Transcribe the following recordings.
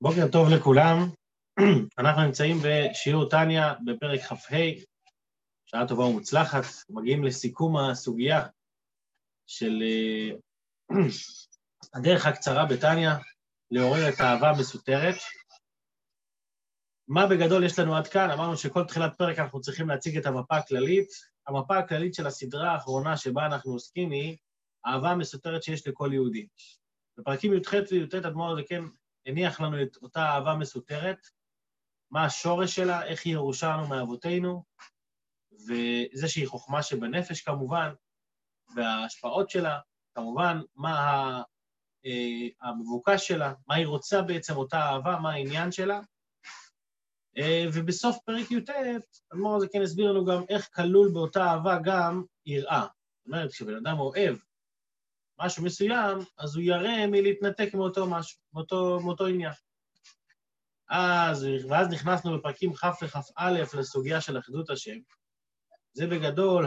בוקר טוב לכולם, אנחנו נמצאים בשיעור טניה בפרק כ"ה, שעה טובה ומוצלחת, מגיעים לסיכום הסוגיה של אה, הדרך הקצרה בטניה לעורר את האהבה המסותרת. מה בגדול יש לנו עד כאן? אמרנו שכל תחילת פרק אנחנו צריכים להציג את המפה הכללית. המפה הכללית של הסדרה האחרונה שבה אנחנו עוסקים היא האהבה המסותרת שיש לכל יהודי. בפרקים י"ח וי"ט אדמו"ר זה כן הניח לנו את אותה אהבה מסותרת, מה השורש שלה, איך היא ירושה לנו מאבותינו, וזה שהיא חוכמה שבנפש כמובן, וההשפעות שלה, כמובן, מה אה, המבוקש שלה, מה היא רוצה בעצם אותה אהבה, מה העניין שלה. אה, ובסוף פרק י"ט, אדמו"ר הזה כן הסביר לנו גם איך כלול באותה אהבה גם יראה. זאת אומרת, כשבן אדם אוהב משהו מסוים, אז הוא ירא מלהתנתק מאותו משהו, מאותו, מאותו עניין. אז, ואז נכנסנו בפרקים כ' וכ"א לסוגיה של אחדות השם. זה בגדול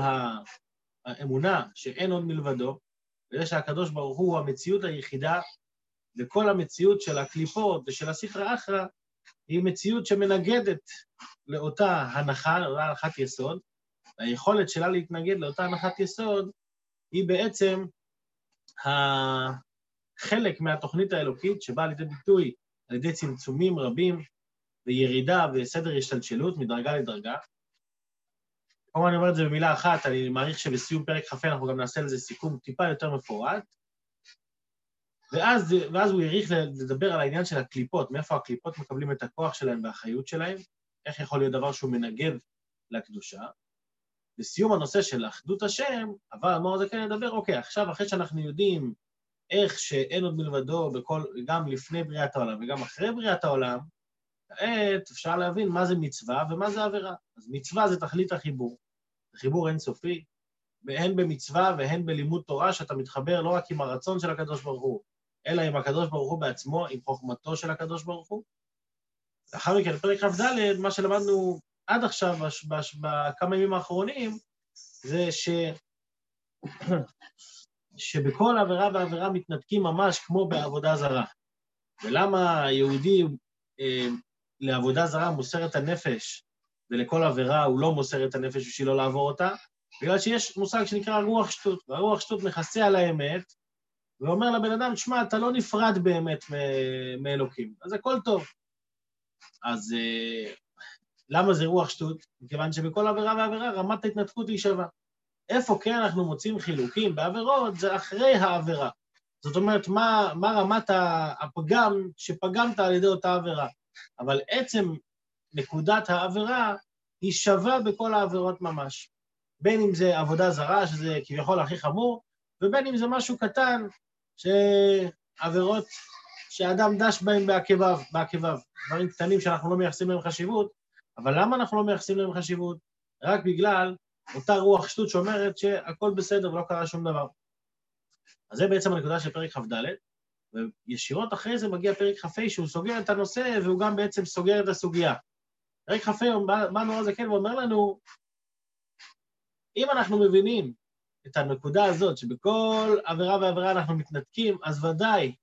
האמונה שאין עוד מלבדו, וזה שהקדוש ברוך הוא המציאות היחידה, וכל המציאות של הקליפות ושל הספרה אחרא היא מציאות שמנגדת לאותה הנחה, לאותה הנחת יסוד, והיכולת שלה להתנגד לאותה הנחת יסוד היא בעצם חלק מהתוכנית האלוקית שבאה לידי ביטוי על ידי צמצומים רבים וירידה וסדר השתלשלות מדרגה לדרגה. כמובן אני אומר את זה במילה אחת, אני מעריך שבסיום פרק כ"ה אנחנו גם נעשה לזה סיכום טיפה יותר מפורט. ואז, ואז הוא העריך לדבר על העניין של הקליפות, מאיפה הקליפות מקבלים את הכוח שלהם והאחריות שלהם, איך יכול להיות דבר שהוא מנגב לקדושה. בסיום הנושא של אחדות השם, אבל אמור זה כן לדבר, אוקיי, עכשיו אחרי שאנחנו יודעים איך שאין עוד מלבדו בכל, גם לפני בריאת העולם וגם אחרי בריאת העולם, כעת אפשר להבין מה זה מצווה ומה זה עבירה. אז מצווה זה תכלית החיבור, זה חיבור אינסופי, והן במצווה והן בלימוד תורה, שאתה מתחבר לא רק עם הרצון של הקדוש ברוך הוא, אלא עם הקדוש ברוך הוא בעצמו, עם חוכמתו של הקדוש ברוך הוא. לאחר מכן, פרק כ"ד, מה שלמדנו עד עכשיו, בכמה ימים האחרונים, זה ש... שבכל עבירה ועבירה מתנתקים ממש כמו בעבודה זרה. ולמה היהודי אה, לעבודה זרה מוסר את הנפש, ולכל עבירה הוא לא מוסר את הנפש בשביל לא לעבור אותה? בגלל שיש מושג שנקרא רוח שטות, והרוח שטות מכסה על האמת, ואומר לבן אדם, שמע, אתה לא נפרד באמת מאלוקים, אז הכל טוב. אז אה, למה זה רוח שטות? מכיוון שבכל עבירה ועבירה רמת ההתנתקות היא שווה. איפה כן אנחנו מוצאים חילוקים בעבירות, זה אחרי העבירה. זאת אומרת, מה, מה רמת הפגם שפגמת על ידי אותה עבירה. אבל עצם נקודת העבירה היא שווה בכל העבירות ממש. בין אם זה עבודה זרה, שזה כביכול הכי חמור, ובין אם זה משהו קטן, שעבירות שאדם דש בהם בעקביו, בעקביו, דברים קטנים שאנחנו לא מייחסים להם חשיבות, אבל למה אנחנו לא מייחסים להם חשיבות? רק בגלל אותה רוח שטות שאומרת שהכל בסדר ולא קרה שום דבר. אז זה בעצם הנקודה של פרק כ"ד, וישירות אחרי זה מגיע פרק כ"ה שהוא סוגר את הנושא והוא גם בעצם סוגר את הסוגיה. פרק כ"ה, מה נורא זה כן, הוא אומר לנו, אם אנחנו מבינים את הנקודה הזאת, שבכל עבירה ועבירה אנחנו מתנתקים, אז ודאי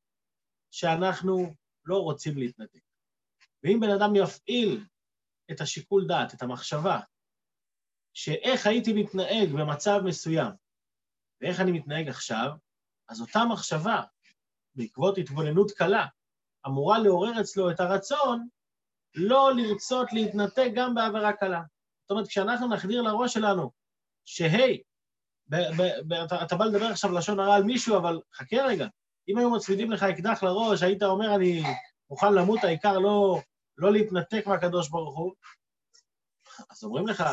שאנחנו לא רוצים להתנתק. ואם בן אדם יפעיל את השיקול דעת, את המחשבה, שאיך הייתי מתנהג במצב מסוים ואיך אני מתנהג עכשיו, אז אותה מחשבה, בעקבות התבוננות קלה, אמורה לעורר אצלו את הרצון לא לרצות להתנתק גם בעבירה קלה. זאת אומרת, כשאנחנו נחדיר לראש שלנו שהי, אתה, אתה בא לדבר עכשיו לשון הרע על מישהו, אבל חכה רגע, אם היו מצמידים לך אקדח לראש, היית אומר, אני מוכן למות, העיקר לא, לא להתנתק מהקדוש ברוך הוא, אז אומרים לך,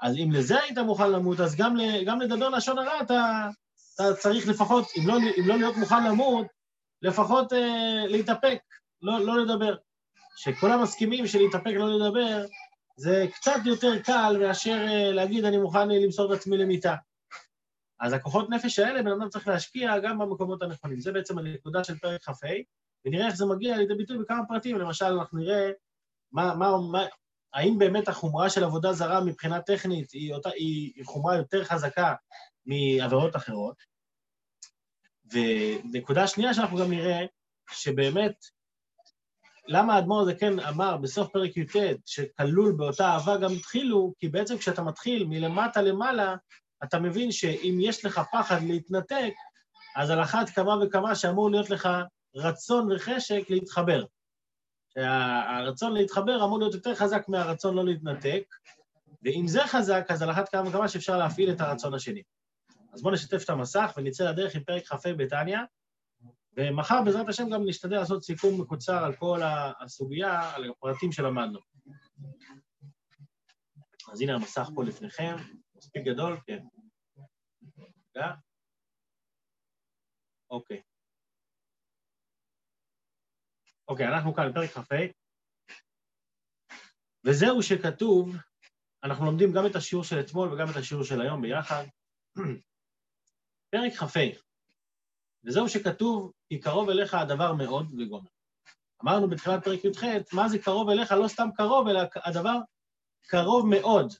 אז אם לזה היית מוכן למות, אז גם, גם לדבר לשון הרע אתה, אתה צריך לפחות, אם לא, אם לא להיות מוכן למות, לפחות אה, להתאפק, לא, לא לדבר. שכולם מסכימים שלהתאפק לא לדבר, זה קצת יותר קל מאשר אה, להגיד אני מוכן למסור את עצמי למיטה. אז הכוחות נפש האלה, בן אדם צריך להשקיע גם במקומות הנכונים. זה בעצם הנקודה של פרק כ"ה, ונראה איך זה מגיע לידי ביטוי בכמה פרטים. למשל, אנחנו נראה מה, מה, מה, האם באמת החומרה של עבודה זרה מבחינה טכנית היא, אותה, היא, היא חומרה יותר חזקה מעבירות אחרות? ונקודה שנייה שאנחנו גם נראה, שבאמת למה האדמו"ר הזה כן אמר בסוף פרק י"ט, שכלול באותה אהבה גם התחילו? כי בעצם כשאתה מתחיל מלמטה למעלה, אתה מבין שאם יש לך פחד להתנתק, אז על אחת כמה וכמה שאמור להיות לך רצון וחשק להתחבר. שהרצון להתחבר אמור להיות יותר חזק מהרצון לא להתנתק, ואם זה חזק, אז על אחת כמה וכמה שאפשר להפעיל את הרצון השני. אז בואו נשתף את המסך ונצא לדרך עם פרק כ"ה בתניא, ומחר בעזרת השם גם נשתדל לעשות סיכום מקוצר על כל הסוגיה, על הפרטים שלמדנו. אז הנה המסך פה לפניכם, מספיק גדול, כן. אוקיי. אוקיי, אנחנו כאן בפרק כ"ה, וזהו שכתוב, אנחנו לומדים גם את השיעור של אתמול וגם את השיעור של היום ביחד. פרק כ"ה, וזהו שכתוב, כי קרוב אליך הדבר מאוד וגומר. אמרנו בתחילת פרק י"ח, מה זה קרוב אליך? לא סתם קרוב, אלא הדבר קרוב מאוד.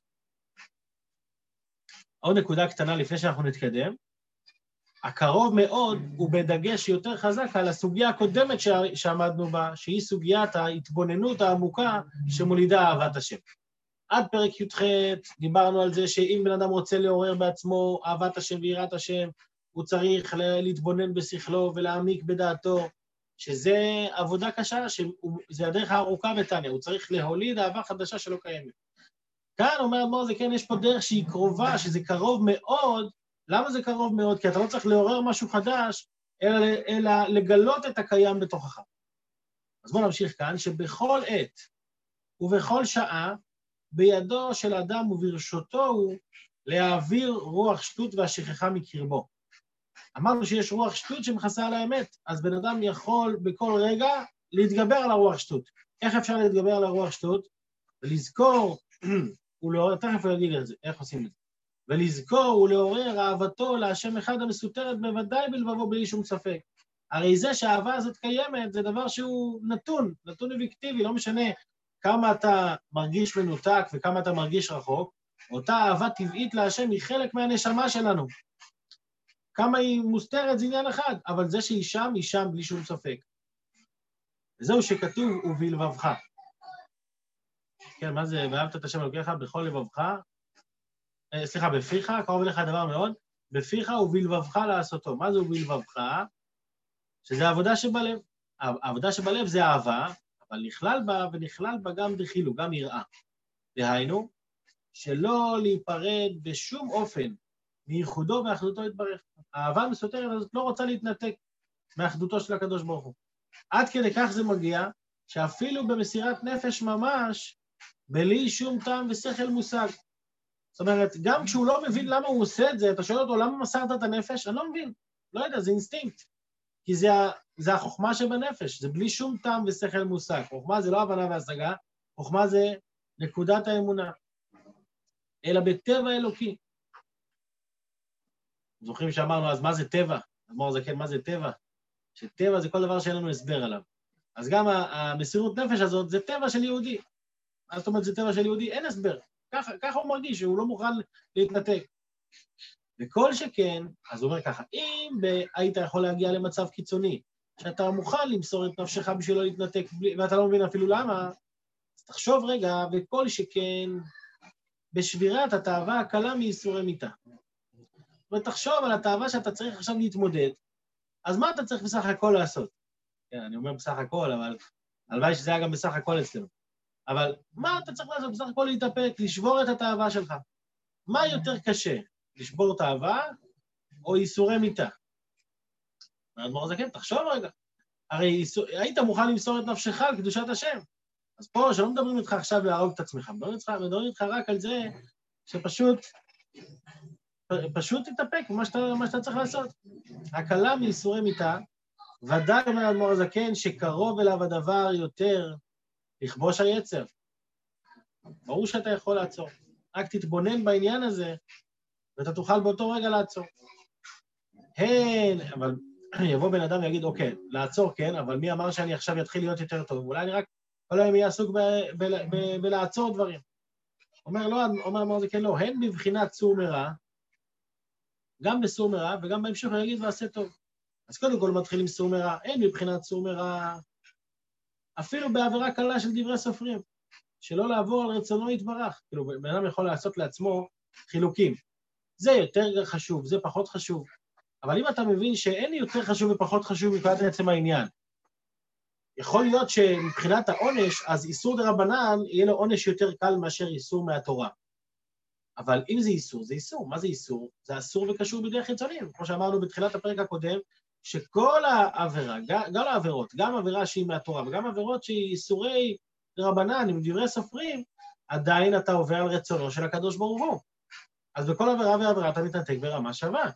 עוד נקודה קטנה לפני שאנחנו נתקדם. הקרוב מאוד הוא בדגש יותר חזק על הסוגיה הקודמת שעמדנו בה, שהיא סוגיית ההתבוננות העמוקה שמולידה אהבת השם. עד פרק י"ח דיברנו על זה שאם בן אדם רוצה לעורר בעצמו אהבת השם ויראת השם, הוא צריך להתבונן בשכלו ולהעמיק בדעתו, שזה עבודה קשה, שזה הדרך הארוכה בתניא, הוא צריך להוליד אהבה חדשה שלא קיימת. כאן אומר אדמו"ר זה כן, יש פה דרך שהיא קרובה, שזה קרוב מאוד. למה זה קרוב מאוד? כי אתה לא צריך לעורר משהו חדש, אלא, אלא לגלות את הקיים בתוכך. אז בואו נמשיך כאן, שבכל עת ובכל שעה, בידו של אדם וברשותו הוא להעביר רוח שטות והשכחה מקרבו. אמרנו שיש רוח שטות שמכסה על האמת, אז בן אדם יכול בכל רגע להתגבר על הרוח שטות. איך אפשר להתגבר על הרוח שטות? ולזכור ולעורר, תכף הוא יגיד את זה, איך עושים את זה. ולזכור ולעורר אהבתו להשם אחד המסותרת בוודאי בלבבו בלי שום ספק. הרי זה שהאהבה הזאת קיימת זה דבר שהוא נתון, נתון אובייקטיבי, לא משנה כמה אתה מרגיש מנותק וכמה אתה מרגיש רחוק, אותה אהבה טבעית להשם היא חלק מהנשמה שלנו. כמה היא מוסתרת זה עניין אחד, אבל זה שהיא שם, היא שם בלי שום ספק. וזהו שכתוב, ובלבבך. כן, מה זה, ואהבת את השם אלוקיך בכל לבבך, סליחה, בפיך, קרוב אליך הדבר מאוד, בפיך ובלבבך לעשותו. מה זה ובלבבך? שזה העבודה שבלב. העבודה שבלב זה אהבה, אבל נכלל בה, ונכלל בה גם דחילו, גם יראה. דהיינו, שלא להיפרד בשום אופן מייחודו ואחדותו יתברך. האהבה המסותרת הזאת לא רוצה להתנתק מאחדותו של הקדוש ברוך הוא. עד כדי כך זה מגיע, שאפילו במסירת נפש ממש, בלי שום טעם ושכל מושג. זאת אומרת, גם כשהוא לא מבין למה הוא עושה את זה, אתה שואל אותו, למה מסרת את הנפש? אני לא מבין. לא יודע, זה אינסטינקט. כי זה, זה החוכמה שבנפש, זה בלי שום טעם ושכל מושג. חוכמה זה לא הבנה והשגה, חוכמה זה נקודת האמונה. אלא בטבע אלוקי. זוכרים שאמרנו, אז מה זה טבע? אמר זה כן, מה זה טבע? שטבע זה כל דבר שאין לנו הסבר עליו. אז גם המסירות נפש הזאת זה טבע של יהודי. מה זאת אומרת זה טבע של יהודי? אין הסבר. ככה, ככה הוא מרגיש, שהוא לא מוכן להתנתק. וכל שכן, אז הוא אומר ככה, אם היית יכול להגיע למצב קיצוני, שאתה מוכן למסור את נפשך בשביל לא להתנתק, ואתה לא מבין אפילו למה, אז תחשוב רגע, וכל שכן, בשבירת התאווה הקלה מייסורי מיתה. ותחשוב על התאווה שאתה צריך עכשיו להתמודד, אז מה אתה צריך בסך הכל לעשות? כן, אני אומר בסך הכל, אבל הלוואי שזה היה גם בסך הכל אצלנו. אבל מה אתה צריך לעשות? בסך הכל להתאפק, לשבור את התאווה שלך. מה יותר קשה, לשבור תאווה או ייסורי מיתה? האדמו"ר הזה כן, תחשוב רגע. הרי היית מוכן למסור את נפשך על קדושת השם. אז פה, שלא מדברים איתך עכשיו להרוג את עצמך, מדברים איתך, מדברים איתך רק על זה שפשוט, פשוט תתאפק במה שאתה, שאתה צריך לעשות. הקלה מייסורי מיתה, ודאי אומר האדמו"ר הזקן שקרוב אליו הדבר יותר לכבוש היצר. ברור שאתה יכול לעצור. רק תתבונן בעניין הזה, ואתה תוכל באותו רגע לעצור. הן, אבל יבוא בן אדם ויגיד, אוקיי, לעצור כן, אבל מי אמר שאני עכשיו אתחיל להיות יותר טוב? אולי אני רק כל היום אהיה עסוק בלעצור דברים. אומר לא, אומר אמר זה כן לא, הן בבחינת סור מרע, גם בסור מרע, וגם בהמשך הוא יגיד ועשה טוב. אז קודם כל מתחיל עם סור מרע, הן מבחינת סור מרע, אפילו בעבירה קלה של דברי סופרים, שלא לעבור על רצונו יתברך. כאילו, בן אדם יכול לעשות לעצמו חילוקים. זה יותר חשוב, זה פחות חשוב. אבל אם אתה מבין שאין יותר חשוב ופחות חשוב מבחינת עצם העניין, יכול להיות שמבחינת העונש, אז איסור דה רבנן יהיה לו עונש יותר קל מאשר איסור מהתורה. אבל אם זה איסור, זה איסור. מה זה איסור? זה אסור וקשור בידי חיצונים. כמו שאמרנו בתחילת הפרק הקודם, שכל העבירה, גם העבירות, גם עבירה שהיא מהתורה וגם עבירות שהיא איסורי רבנן עם דברי סופרים, עדיין אתה עובר על רצונו של הקדוש ברוך הוא. אז בכל עבירה ועבירה אתה מתנתק ברמה שווה.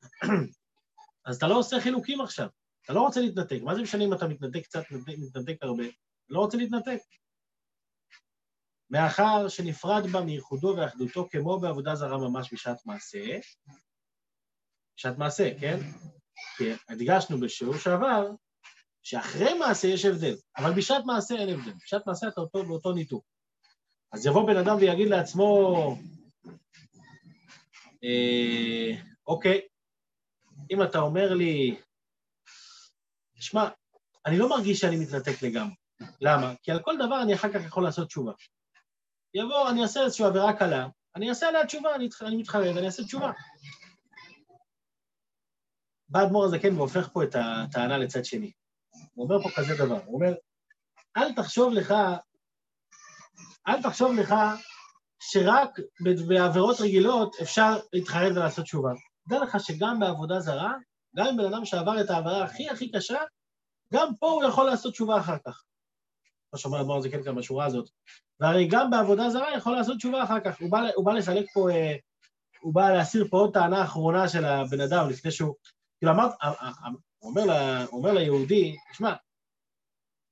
אז אתה לא עושה חילוקים עכשיו, אתה לא רוצה להתנתק. מה זה משנה אם אתה מתנתק קצת, מתנתק הרבה? לא רוצה להתנתק. מאחר שנפרד בה מייחודו ואחדותו כמו בעבודה זרה ממש בשעת מעשה, בשעת מעשה, כן? כי הדגשנו בשיעור שעבר, שאחרי מעשה יש הבדל, אבל בשעת מעשה אין הבדל. בשעת מעשה אתה אותו באותו ניתוק. אז יבוא בן אדם ויגיד לעצמו, אה, אוקיי, אם אתה אומר לי, שמע, אני לא מרגיש שאני מתנתק לגמרי. למה? כי על כל דבר אני אחר כך יכול לעשות תשובה. יבוא, אני אעשה איזושהי עבירה קלה, אני אעשה עליה תשובה, אני, אני מתחרט, אני אעשה תשובה. בא אדמו"ר הזקן והופך פה את הטענה לצד שני. הוא אומר פה כזה דבר, הוא אומר, אל תחשוב לך, אל תחשוב לך שרק בעבירות רגילות אפשר להתחרט ולעשות תשובה. דע לך שגם בעבודה זרה, גם אם בן אדם שעבר את העבירה הכי הכי קשה, גם פה הוא יכול לעשות תשובה אחר כך. כמו שאומר אדמו"ר הזקן כאן בשורה הזאת. והרי גם בעבודה זרה יכול לעשות תשובה אחר כך. הוא בא, הוא בא לסלק פה, אה, הוא בא להסיר פה עוד טענה אחרונה של הבן אדם לפני שהוא... כאילו אמרת, אה, אה, הוא אומר, אומר ליהודי, תשמע,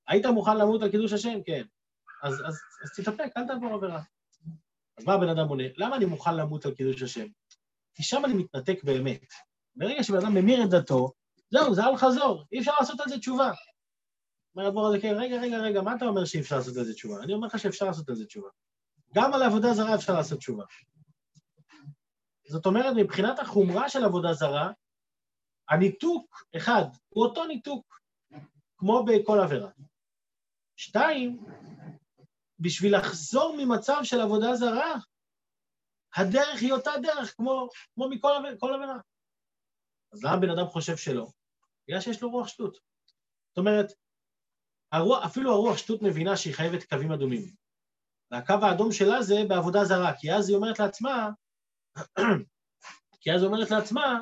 היית מוכן למות על קידוש השם? כן. אז, אז, אז תתאפק, אל תעבור עבירה. אז מה הבן אדם עונה? למה אני מוכן למות על קידוש השם? כי שם אני מתנתק באמת. ברגע שבן אדם ממיר את דתו, זהו, זה אל חזור, אי אפשר לעשות על זה תשובה. אומר הדבור הזה, כן, רגע, רגע, רגע, מה אתה אומר שאי אפשר לעשות על זה תשובה? אני אומר לך שאפשר לעשות על זה תשובה. גם על עבודה זרה אפשר לעשות תשובה. זאת אומרת, מבחינת החומרה של עבודה זרה, הניתוק, אחד, הוא אותו ניתוק, כמו בכל עבירה. שתיים, בשביל לחזור ממצב של עבודה זרה, הדרך היא אותה דרך, כמו, כמו מכל עבירה. אז למה בן אדם חושב שלא? בגלל שיש לו רוח שטות. זאת אומרת, הרוח, אפילו הרוח שטות מבינה שהיא חייבת קווים אדומים. והקו האדום שלה זה בעבודה זרה, כי אז היא אומרת לעצמה, כי אז היא אומרת לעצמה,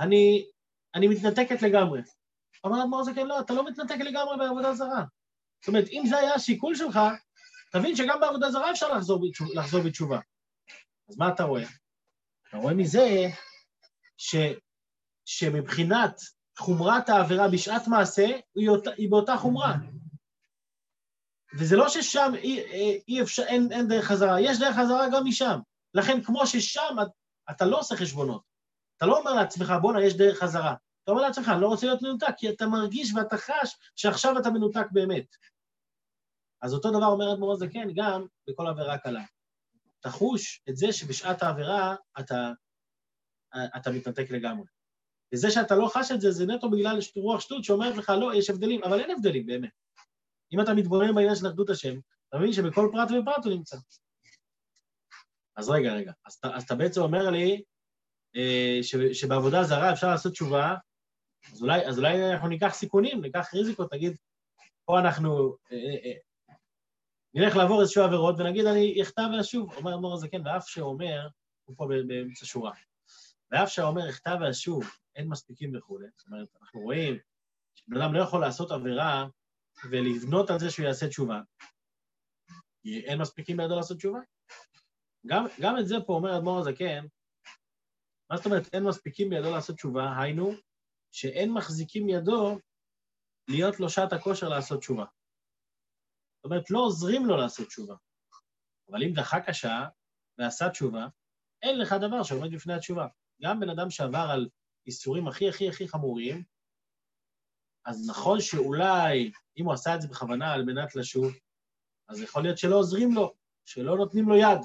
אני, אני מתנתקת לגמרי. אמר אדמו"ר זה כן, לא, אתה לא מתנתק לגמרי בעבודה זרה. זאת אומרת, אם זה היה השיקול שלך, תבין שגם בעבודה זרה אפשר לחזור, לחזור בתשובה. אז מה אתה רואה? אתה רואה מזה ש, שמבחינת חומרת העבירה בשעת מעשה, היא, אותה, היא באותה חומרה. וזה לא ששם אי, אי אפשר, אין, אין דרך חזרה, יש דרך חזרה גם משם. לכן כמו ששם אתה לא עושה חשבונות. אתה לא אומר לעצמך, בואנה, יש דרך חזרה. אתה אומר לעצמך, אני לא רוצה להיות מנותק, כי אתה מרגיש ואתה חש שעכשיו אתה מנותק באמת. אז אותו דבר אומר אדמו"ר הזקן גם בכל עבירה קלה. תחוש את זה שבשעת העבירה אתה, אתה מתנתק לגמרי. וזה שאתה לא חש את זה, זה נטו בגלל רוח שטות שאומרת לך, לא, יש הבדלים, אבל אין הבדלים באמת. אם אתה מתבונן בעניין של אחדות השם, אתה מבין שבכל פרט ופרט הוא נמצא. אז רגע, רגע, אז, אז אתה בעצם אומר לי שבעבודה זרה אפשר לעשות תשובה, אז אולי, אז אולי אנחנו ניקח סיכונים, ניקח ריזיקות, תגיד, פה אנחנו אה, אה, נלך לעבור איזשהו עבירות ונגיד, אני אכתב ואשוב. אומר אדמו"ר הזקן, ואף שאומר, הוא פה באמצע שורה, ואף שאומר אכתב ואשוב, אין מספיקים וכולי. זאת אומרת, אנחנו רואים שבן אדם לא יכול לעשות עבירה ולבנות על זה שהוא יעשה תשובה. כי אין מספיקים בידו לעשות תשובה. גם, גם את זה פה אומר אדמו"ר הזקן, מה זאת אומרת אין מספיקים בידו לעשות תשובה? היינו, שאין מחזיקים ידו להיות לו שעת הכושר לעשות תשובה. זאת אומרת, לא עוזרים לו לעשות תשובה. אבל אם דחה קשה ועשה תשובה, אין לך דבר שעומד בפני התשובה. גם בן אדם שעבר על איסורים הכי הכי הכי חמורים, אז נכון שאולי, אם הוא עשה את זה בכוונה על מנת לשוב, אז יכול להיות שלא עוזרים לו, שלא נותנים לו יד.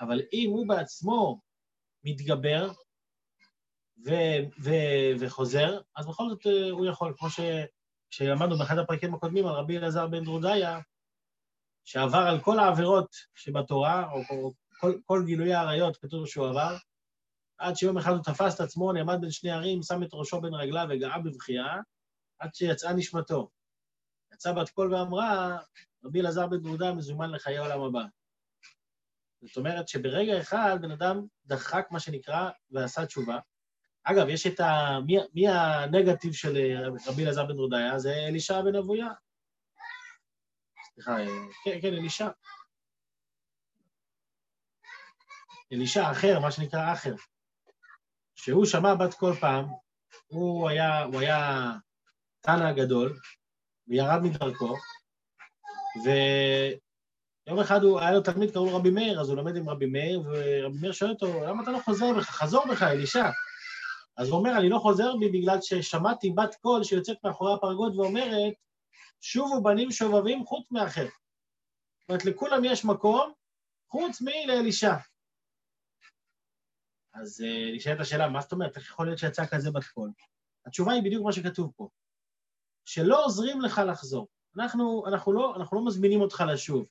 אבל אם הוא בעצמו מתגבר ו- ו- וחוזר, אז בכל זאת אה, הוא יכול, כמו, ש- כשלמדנו באחד הפרקים הקודמים על רבי אלעזר בן דרודיה, שעבר על כל העבירות שבתורה, או כל, כל, כל גילויי העריות, כתוב שהוא עבר, עד שיום אחד הוא תפס את עצמו, נעמד בין שני ערים, שם את ראשו בין רגליו וגאה בבכייה, עד שיצאה נשמתו. יצאה בת קול ואמרה, רבי אלעזר בן דרודה מזומן לחיי העולם הבא. זאת אומרת שברגע אחד בן אדם דחק, מה שנקרא, ועשה תשובה. אגב, יש את ה... מי, מי הנגטיב של רבי אלעזר בן דרודיה? זה אלישע בן אבויה. סליחה, כן, כן, אלישע. אלישע אחר, מה שנקרא אחר. שהוא שמע בת כל פעם, הוא היה, הוא היה תנא הגדול, וירד מדרכו, ויום אחד הוא, היה לו תלמיד, קראו לו רבי מאיר, אז הוא לומד עם רבי מאיר, ורבי מאיר שואל אותו, למה אתה לא חוזר בך? חזור בך, אלישע. אז הוא אומר, אני לא חוזר בי בגלל ששמעתי בת קול שיוצאת מאחורי הפרגוד ואומרת, שובו בנים שובבים חוץ מאחר. זאת אומרת, לכולם יש מקום, חוץ מלאלישע. אז uh, נשאלת השאלה, מה זאת אומרת, איך יכול להיות שיצא כזה בת קול? התשובה היא בדיוק מה שכתוב פה, שלא עוזרים לך לחזור. אנחנו, אנחנו, לא, אנחנו לא מזמינים אותך לשוב,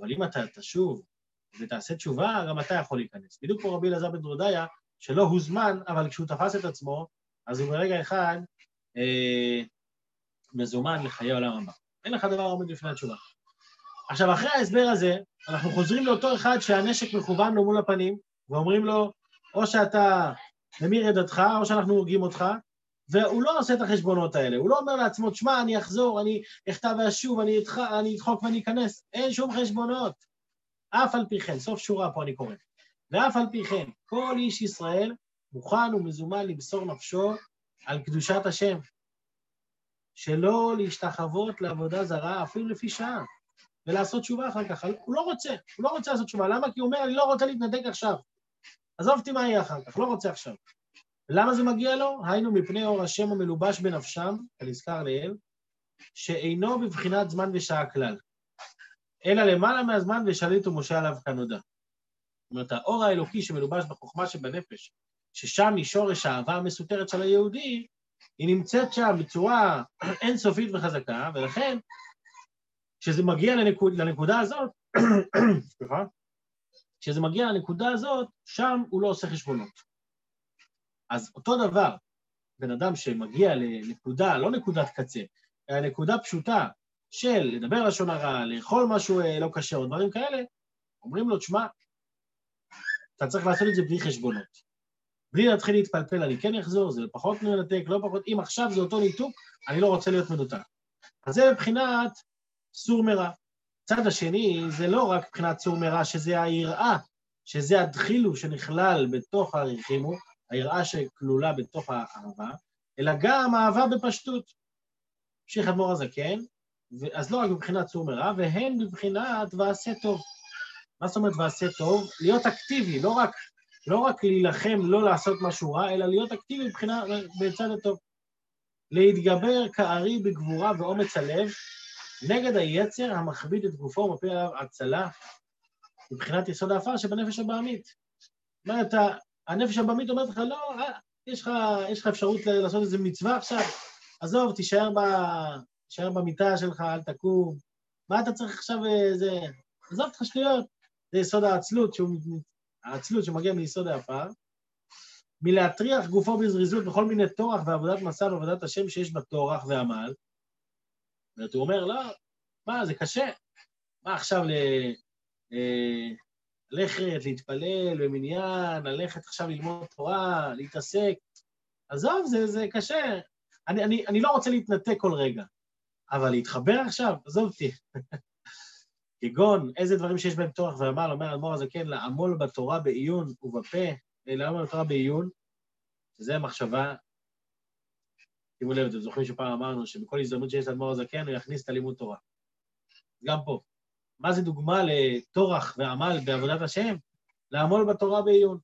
אבל אם אתה תשוב ותעשה תשובה, גם אתה יכול להיכנס. בדיוק כמו רבי אלעזר בן דרודיה, שלא הוזמן, אבל כשהוא תפס את עצמו, אז הוא ברגע אחד אה, מזומן לחיי עולם הבא. אין לך דבר עומד לפני התשובה. עכשיו, אחרי ההסבר הזה, אנחנו חוזרים לאותו אחד שהנשק מכוון לו מול הפנים, ואומרים לו, או שאתה ממיר את דתך, או שאנחנו הורגים אותך, והוא לא עושה את החשבונות האלה, הוא לא אומר לעצמו, תשמע, אני אחזור, אני אכתב ואשוב, אני, אתח... אני אדחוק ואני אכנס, אין שום חשבונות. אף על פי כן, סוף שורה פה אני קורא, ואף על פי כן, כל איש ישראל מוכן ומזומן למסור נפשו על קדושת השם, שלא להשתחוות לעבודה זרה אפילו לפי שעה, ולעשות תשובה אחר כך. הוא לא רוצה, הוא לא רוצה לעשות תשובה. למה? כי הוא אומר, אני לא רוצה להתנתק עכשיו. עזוב אותי מה יהיה אחר כך, לא רוצה עכשיו. למה זה מגיע לו? היינו מפני אור השם המלובש בנפשם, כנזכר לעיל, שאינו בבחינת זמן ושעה כלל, אלא למעלה מהזמן ושליט ומשה עליו כנודע. זאת אומרת, האור האלוקי שמלובש בחוכמה שבנפש, ששם היא שורש האהבה המסותרת של היהודי, היא נמצאת שם בצורה אינסופית וחזקה, ולכן, כשזה מגיע לנקוד, לנקודה הזאת, סליחה, כשזה מגיע לנקודה הזאת, שם הוא לא עושה חשבונות. אז אותו דבר, בן אדם שמגיע לנקודה, לא נקודת קצה, אלא נקודה פשוטה של לדבר לשון הרע, לאכול משהו אה, לא כשר או דברים כאלה, אומרים לו, תשמע, אתה צריך לעשות את זה בלי חשבונות. בלי להתחיל להתפלפל, אני כן אחזור, זה פחות מנתק, לא פחות, אם עכשיו זה אותו ניתוק, אני לא רוצה להיות מנותק. אז זה מבחינת סור מרע. צד השני, זה לא רק מבחינת סור מרע, שזה היראה, שזה הדחילו שנכלל בתוך הרחימו, היראה שכלולה בתוך האהבה, אלא גם אהבה בפשטות. המשיך אדמו"ר הזקן, אז לא רק מבחינת צור מרע, והן מבחינת ועשה טוב. מה זאת אומרת ועשה טוב? להיות אקטיבי, לא רק, לא רק להילחם, לא לעשות משהו רע, אלא להיות אקטיבי מבחינה, בצד הטוב. להתגבר כארי בגבורה ואומץ הלב נגד היצר המכביד את גופו ומפיל עליו הצלה מבחינת יסוד האפר שבנפש הבעמית. זאת אומרת, הנפש הבמית אומרת לך, לא, אה, יש לך, יש לך אפשרות לעשות איזה מצווה עכשיו, עזוב, תישאר, ב, תישאר במיטה שלך, אל תקום. מה אתה צריך עכשיו איזה... אה, עזוב אותך שטויות. זה יסוד העצלות, שהוא, העצלות שמגיע מיסוד העפר. מלהטריח גופו בזריזות בכל מיני טורח ועבודת מסע ועבודת השם שיש בה טורח ועמל. זאת הוא אומר, לא, מה, זה קשה. מה עכשיו ל... ללכת, להתפלל במניין, ללכת עכשיו ללמוד תורה, להתעסק. עזוב, זה, זה קשה. אני, אני, אני לא רוצה להתנתק כל רגע, אבל להתחבר עכשיו, עזוב אותי. כגון, איזה דברים שיש בהם תורך ועמל, אומר האדמו"ר הזה, כן, לעמול בתורה בעיון ובפה, אה, לעמול בתורה בעיון, שזה המחשבה. שימו לב, אתם זוכרים שפעם אמרנו שבכל הזדמנות שיש לאדמו"ר הזקן, הוא יכניס את הלימוד תורה. גם פה. מה זה דוגמה לטורח ועמל בעבודת השם? לעמול בתורה בעיון.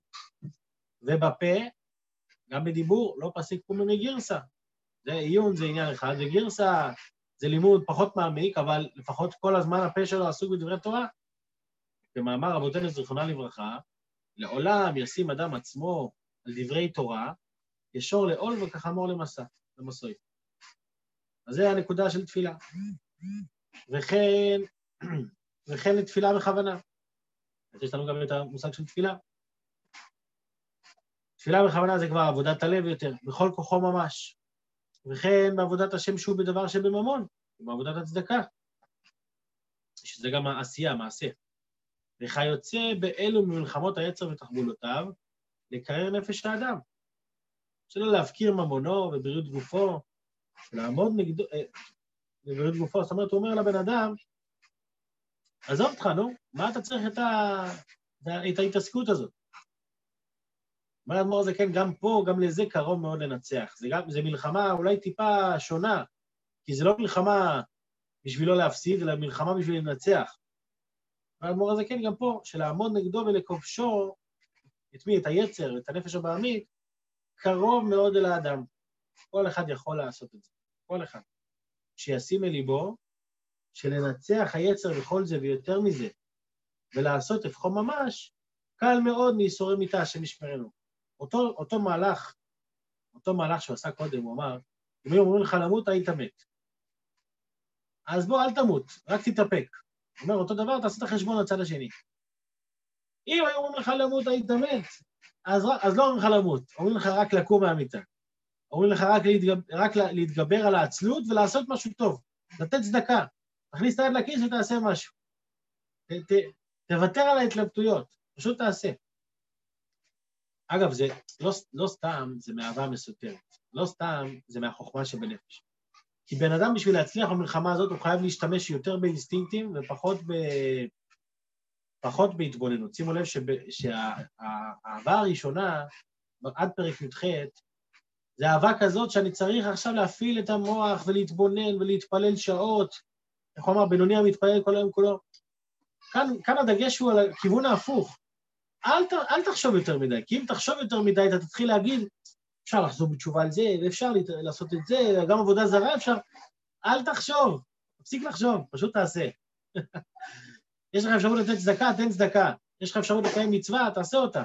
ובפה, גם בדיבור, לא פסיק פומי מגרסה. זה עיון זה עניין אחד, וגרסה זה לימוד פחות מעמיק, אבל לפחות כל הזמן הפה שלו עסוק בדברי תורה. במאמר רבותינו זיכרונה לברכה, לעולם ישים אדם עצמו על דברי תורה, ישור לעול וכחמור למסע, למסוי. אז זה הנקודה של תפילה. וכן, וכן לתפילה בכוונה. אז יש לנו גם את המושג של תפילה. תפילה בכוונה זה כבר עבודת הלב יותר, בכל כוחו ממש. וכן בעבודת השם שהוא בדבר שבממון, בעבודת הצדקה, שזה גם העשייה, מעשה. וכיוצא באלו ממלחמות היצר ותחבולותיו, לקרר נפש האדם. שלא להפקיר ממונו ובריאות גופו, לעמוד נגדו, אה, בבריאות גופו, זאת אומרת, הוא אומר לבן אדם, עזוב אותך, נו, מה אתה צריך את, ה... את ההתעסקות הזאת? אומר האדמו"ר הזה, כן, גם פה, גם לזה קרוב מאוד לנצח. זה, גם, זה מלחמה אולי טיפה שונה, כי זה לא מלחמה בשביל לא להפסיד, אלא מלחמה בשביל לנצח. אומר האדמו"ר הזה, כן, גם פה, שלעמוד נגדו ולכובשו, את מי? את היצר, את הנפש הבעמית, קרוב מאוד אל האדם. כל אחד יכול לעשות את זה, כל אחד. שישים אל ליבו, שלנצח היצר וכל זה ויותר מזה, ולעשות הפכו ממש, קל מאוד מייסורי מיתה, השם ישמרנו. אותו, אותו מהלך, אותו מהלך שהוא עשה קודם, הוא אמר, אם היו אומרים לך למות, היית מת. אז בוא, אל תמות, רק תתאפק. הוא אומר, אותו דבר, תעשה את החשבון לצד השני. אם היו אומרים לך למות, היית מת, אז, אז לא אומרים לך למות, אומרים לך רק לקום מהמיטה. אומרים לך רק, להתגבר, רק להתגבר על העצלות ולעשות משהו טוב, לתת צדקה. תכניס את היד לכיס ותעשה משהו. ת, ת, תוותר על ההתלבטויות, פשוט תעשה. אגב, זה לא, לא סתם, זה מאהבה מסותרת. לא סתם, זה מהחוכמה שבנפש. כי בן אדם בשביל להצליח במלחמה הזאת, הוא חייב להשתמש יותר באינסטינקטים ופחות ב... פחות בהתבוננות. שימו לב שהאהבה הראשונה, עד פרק י"ח, זה אהבה כזאת שאני צריך עכשיו להפעיל את המוח ולהתבונן ולהתפלל שעות. איך הוא אמר, בינוני המתפלל כל היום כולו. כאן, כאן הדגש הוא על הכיוון ההפוך. אל, ת, אל תחשוב יותר מדי, כי אם תחשוב יותר מדי, אתה תתחיל להגיד, אפשר לחזור בתשובה על זה, ואפשר לעשות את זה, גם עבודה זרה אפשר. אל תחשוב, תפסיק לחשוב, פשוט תעשה. יש לך אפשרות לתת צדקה, תן צדקה. יש לך אפשרות לקיים מצווה, תעשה אותה.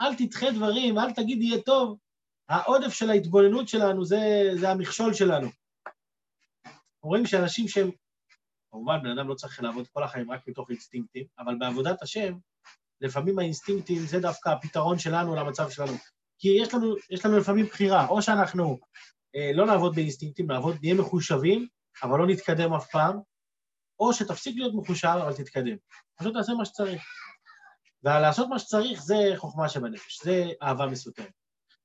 אל תדחה דברים, אל תגיד יהיה טוב. העודף של ההתבוננות שלנו זה, זה המכשול שלנו. רואים שאנשים שהם, כמובן, בן אדם לא צריך לעבוד כל החיים רק מתוך אינסטינקטים, אבל בעבודת השם, לפעמים האינסטינקטים זה דווקא הפתרון שלנו למצב שלנו. כי יש לנו, יש לנו לפעמים בחירה, או שאנחנו אה, לא נעבוד באינסטינקטים, נעבוד, נהיה מחושבים, אבל לא נתקדם אף פעם, או שתפסיק להיות מחושב, אבל תתקדם. פשוט תעשה מה שצריך. ולעשות מה שצריך זה חוכמה שבנפש, זה אהבה מסותרת.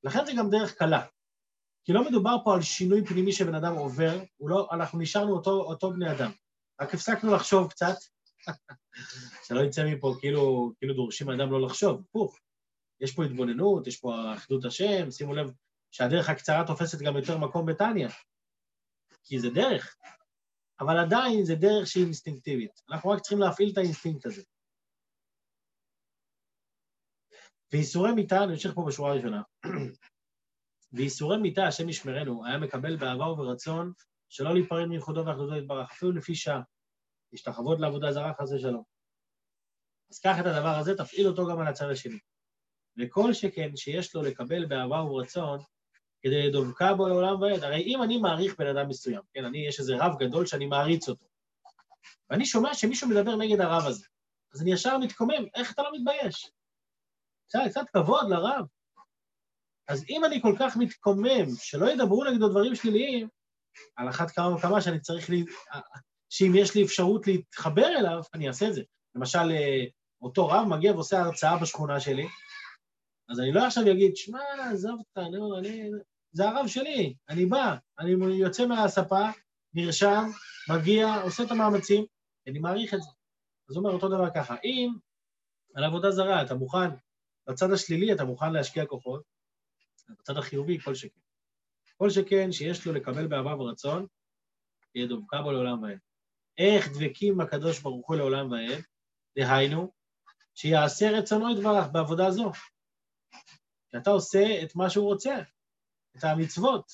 לכן זה גם דרך קלה. כי לא מדובר פה על שינוי פנימי שבן אדם עובר, לא, אנחנו נשארנו אותו, אותו בני אדם. רק הפסקנו לחשוב קצת, שלא יצא מפה כאילו, כאילו דורשים אדם לא לחשוב, הפוך. יש פה התבוננות, יש פה אחדות השם, שימו לב שהדרך הקצרה תופסת גם יותר מקום בתניא, כי זה דרך, אבל עדיין זה דרך שהיא אינסטינקטיבית. אנחנו רק צריכים להפעיל את האינסטינקט הזה. וייסורי מיתה, אני אמשיך פה בשורה הראשונה. וייסורי מיתה, השם ישמרנו, היה מקבל באהבה וברצון שלא להיפרד מייחודו ואחדותו יתברך, אפילו לפי שעה. להשתחוות לעבודה זרה, חס ושלום. אז קח את הדבר הזה, תפעיל אותו גם על הצד השני. וכל שכן שיש לו לקבל באהבה וברצון, כדי לדבקה בו לעולם ועד. הרי אם אני מעריך בן אדם מסוים, כן, אני, יש איזה רב גדול שאני מעריץ אותו, ואני שומע שמישהו מדבר נגד הרב הזה, אז אני ישר מתקומם, איך אתה לא מתבייש? קצת, קצת כבוד לרב. אז אם אני כל כך מתקומם שלא ידברו נגדו דברים שליליים, על אחת כמה וכמה שאני צריך, לי, שאם יש לי אפשרות להתחבר אליו, אני אעשה את זה. למשל, אה, אותו רב מגיע ועושה הרצאה בשכונה שלי, אז אני לא עכשיו אגיד, שמע, עזוב אותך, נו, אני... זה הרב שלי, אני בא, אני יוצא מהספה, נרשם, מגיע, עושה את המאמצים, אני מעריך את זה. אז הוא אומר אותו דבר ככה, אם על עבודה זרה אתה מוכן, בצד השלילי אתה מוכן להשקיע כוחות, בצד החיובי כל שכן. כל שכן שיש לו לקבל באהבה ורצון, יהיה דבקה בו לעולם ועד. איך דבקים הקדוש ברוך הוא לעולם ועד? דהיינו, שיעשה רצונו יתברך בעבודה זו. שאתה עושה את מה שהוא רוצה, את המצוות,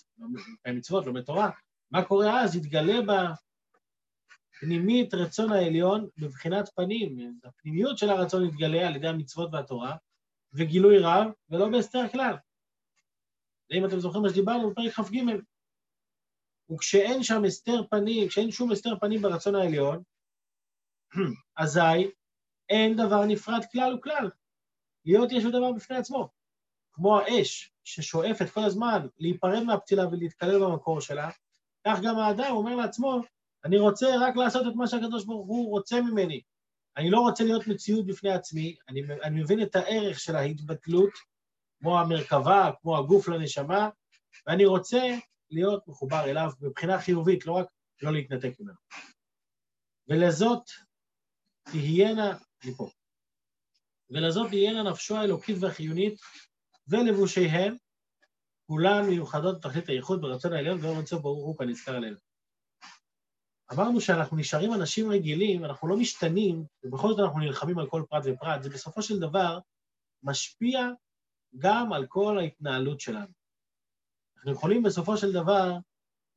המצוות, לומד תורה. מה קורה אז? יתגלה בפנימית רצון העליון בבחינת פנים. הפנימיות של הרצון יתגלה על ידי המצוות והתורה, וגילוי רב, ולא בהסתר כלל. אם אתם זוכרים מה שדיברנו בפרק כ"ג. וכשאין שם הסתר פנים, כשאין שום הסתר פנים ברצון העליון, אזי אין דבר נפרד כלל וכלל. להיות יש דבר בפני עצמו. כמו האש ששואפת כל הזמן להיפרד מהפתילה ולהתקלל במקור שלה, כך גם האדם אומר לעצמו, אני רוצה רק לעשות את מה שהקדוש ברוך הוא רוצה ממני. אני לא רוצה להיות מציאות בפני עצמי, אני, אני מבין את הערך של ההתבטלות, כמו המרכבה, כמו הגוף לנשמה, ואני רוצה להיות מחובר אליו מבחינה חיובית, לא רק לא להתנתק ממנו. ולזאת תהיינה, אני פה, ולזאת תהיינה נפשו האלוקית והחיונית ולבושיהם, כולן מיוחדות לתכלית הייחוד ברצון העליון ואור אינסוף ברוך הוא כנזכר עלינו. אמרנו שאנחנו נשארים אנשים רגילים, אנחנו לא משתנים, ובכל זאת אנחנו נלחמים על כל פרט ופרט, זה בסופו של דבר משפיע גם על כל ההתנהלות שלנו. אנחנו יכולים בסופו של דבר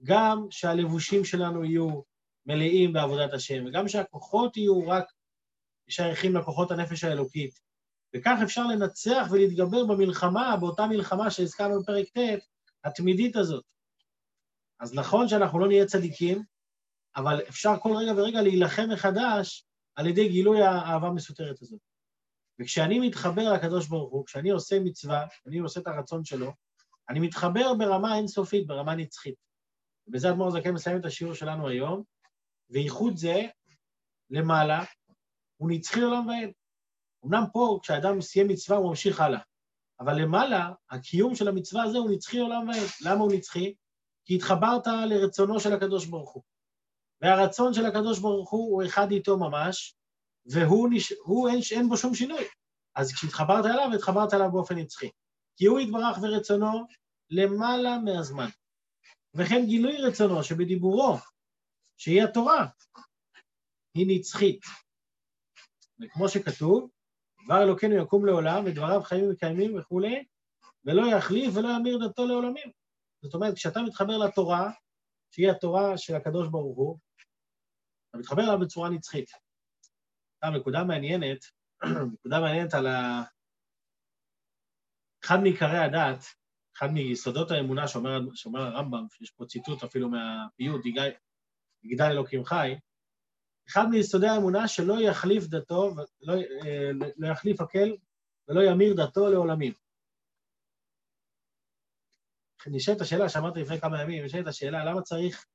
גם שהלבושים שלנו יהיו מלאים בעבודת השם, וגם שהכוחות יהיו רק שייכים לכוחות הנפש האלוקית. וכך אפשר לנצח ולהתגבר במלחמה, באותה מלחמה שהזכרנו בפרק ט', התמידית הזאת. אז נכון שאנחנו לא נהיה צדיקים, אבל אפשר כל רגע ורגע להילחם מחדש על ידי גילוי האהבה המסותרת הזאת. וכשאני מתחבר לקדוש ברוך הוא, כשאני עושה מצווה, אני עושה את הרצון שלו, אני מתחבר ברמה אינסופית, ברמה נצחית. ובזה אדמו"ר זקן מסיים את השיעור שלנו היום, וייחוד זה, למעלה, הוא נצחי לעולם ועד. אמנם פה, כשאדם סיים מצווה, הוא ממשיך הלאה. אבל למעלה, הקיום של המצווה הזה הוא נצחי לעולם ועד. למה הוא נצחי? כי התחברת לרצונו של הקדוש ברוך הוא. והרצון של הקדוש ברוך הוא הוא אחד איתו ממש, והוא נש... הוא אין, אין בו שום שינוי. אז כשהתחברת אליו, התחברת אליו באופן נצחי. כי הוא יתברך ורצונו למעלה מהזמן. וכן גילוי רצונו שבדיבורו, שהיא התורה, היא נצחית. וכמו שכתוב, דבר אלוקינו יקום לעולם, ודבריו חיים וקיימים וכולי, ולא יחליף ולא ימיר דתו לעולמים. זאת אומרת, כשאתה מתחבר לתורה, שהיא התורה של הקדוש ברוך הוא, אתה מתחבר אליו בצורה נצחית. עכשיו, נקודה מעניינת, נקודה מעניינת על. אחד מעיקרי הדת, אחד מיסודות האמונה שאומר, שאומר הרמב"ם, יש פה ציטוט אפילו מהפיוט, יגדל אלוקים חי, אחד מיסודי האמונה שלא יחליף דתו, לא, אה, לא יחליף הקל ולא ימיר דתו לעולמים. נשאלת השאלה שאמרתי לפני כמה ימים, נשאלת השאלה למה צריך,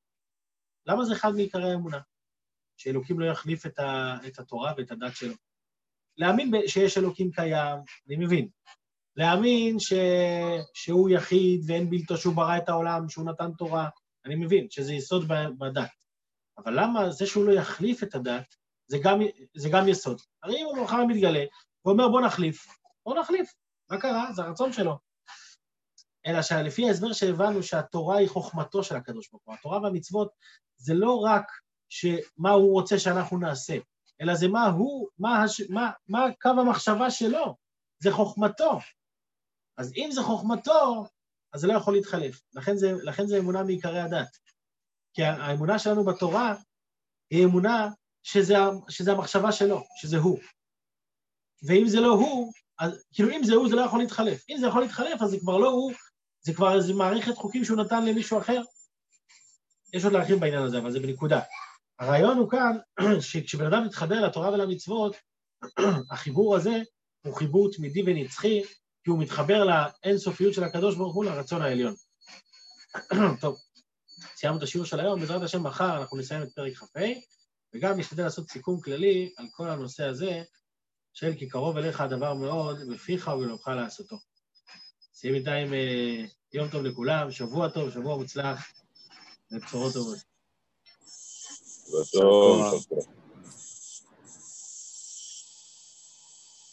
למה זה אחד מעיקרי האמונה? שאלוקים לא יחליף את, ה, את התורה ואת הדת שלו. להאמין שיש אלוקים קיים, אני מבין. להאמין ש, שהוא יחיד ואין בלתו שהוא ברא את העולם, שהוא נתן תורה, אני מבין שזה יסוד בדת. אבל למה זה שהוא לא יחליף את הדת, זה גם, זה גם יסוד. הרי אם הוא מחר מתגלה, הוא אומר בוא נחליף, בוא נחליף. מה קרה? זה הרצון שלו. אלא שלפי ההסבר שהבנו שהתורה היא חוכמתו של הקדוש ברוך הוא. התורה והמצוות זה לא רק מה הוא רוצה שאנחנו נעשה, אלא זה מה הוא, מה, הש, מה, מה קו המחשבה שלו, זה חוכמתו. אז אם זה חוכמתו, אז זה לא יכול להתחלף. לכן זה, לכן זה אמונה מעיקרי הדת. כי האמונה שלנו בתורה היא אמונה שזה, שזה המחשבה שלו, שזה הוא. ואם זה לא הוא, אז כאילו אם זה הוא זה לא יכול להתחלף. אם זה יכול להתחלף אז זה כבר לא הוא, זה כבר איזו מערכת חוקים שהוא נתן למישהו אחר. יש עוד להרחיב בעניין הזה, אבל זה בנקודה. הרעיון הוא כאן, שכשבן אדם מתחבר לתורה ולמצוות, החיבור הזה הוא חיבור תמידי ונצחי, כי הוא מתחבר לאינסופיות של הקדוש ברוך הוא לרצון העליון. טוב, סיימנו את השיעור של היום, בעזרת השם מחר אנחנו נסיים את פרק כ"ה, וגם נשתדל לעשות סיכום כללי על כל הנושא הזה של כי קרוב אליך הדבר מאוד, בפיך ובלבך לעשותו. סיים בינתיים אה, יום טוב לכולם, שבוע טוב, שבוע מוצלח, ובשורות טובות. טוב.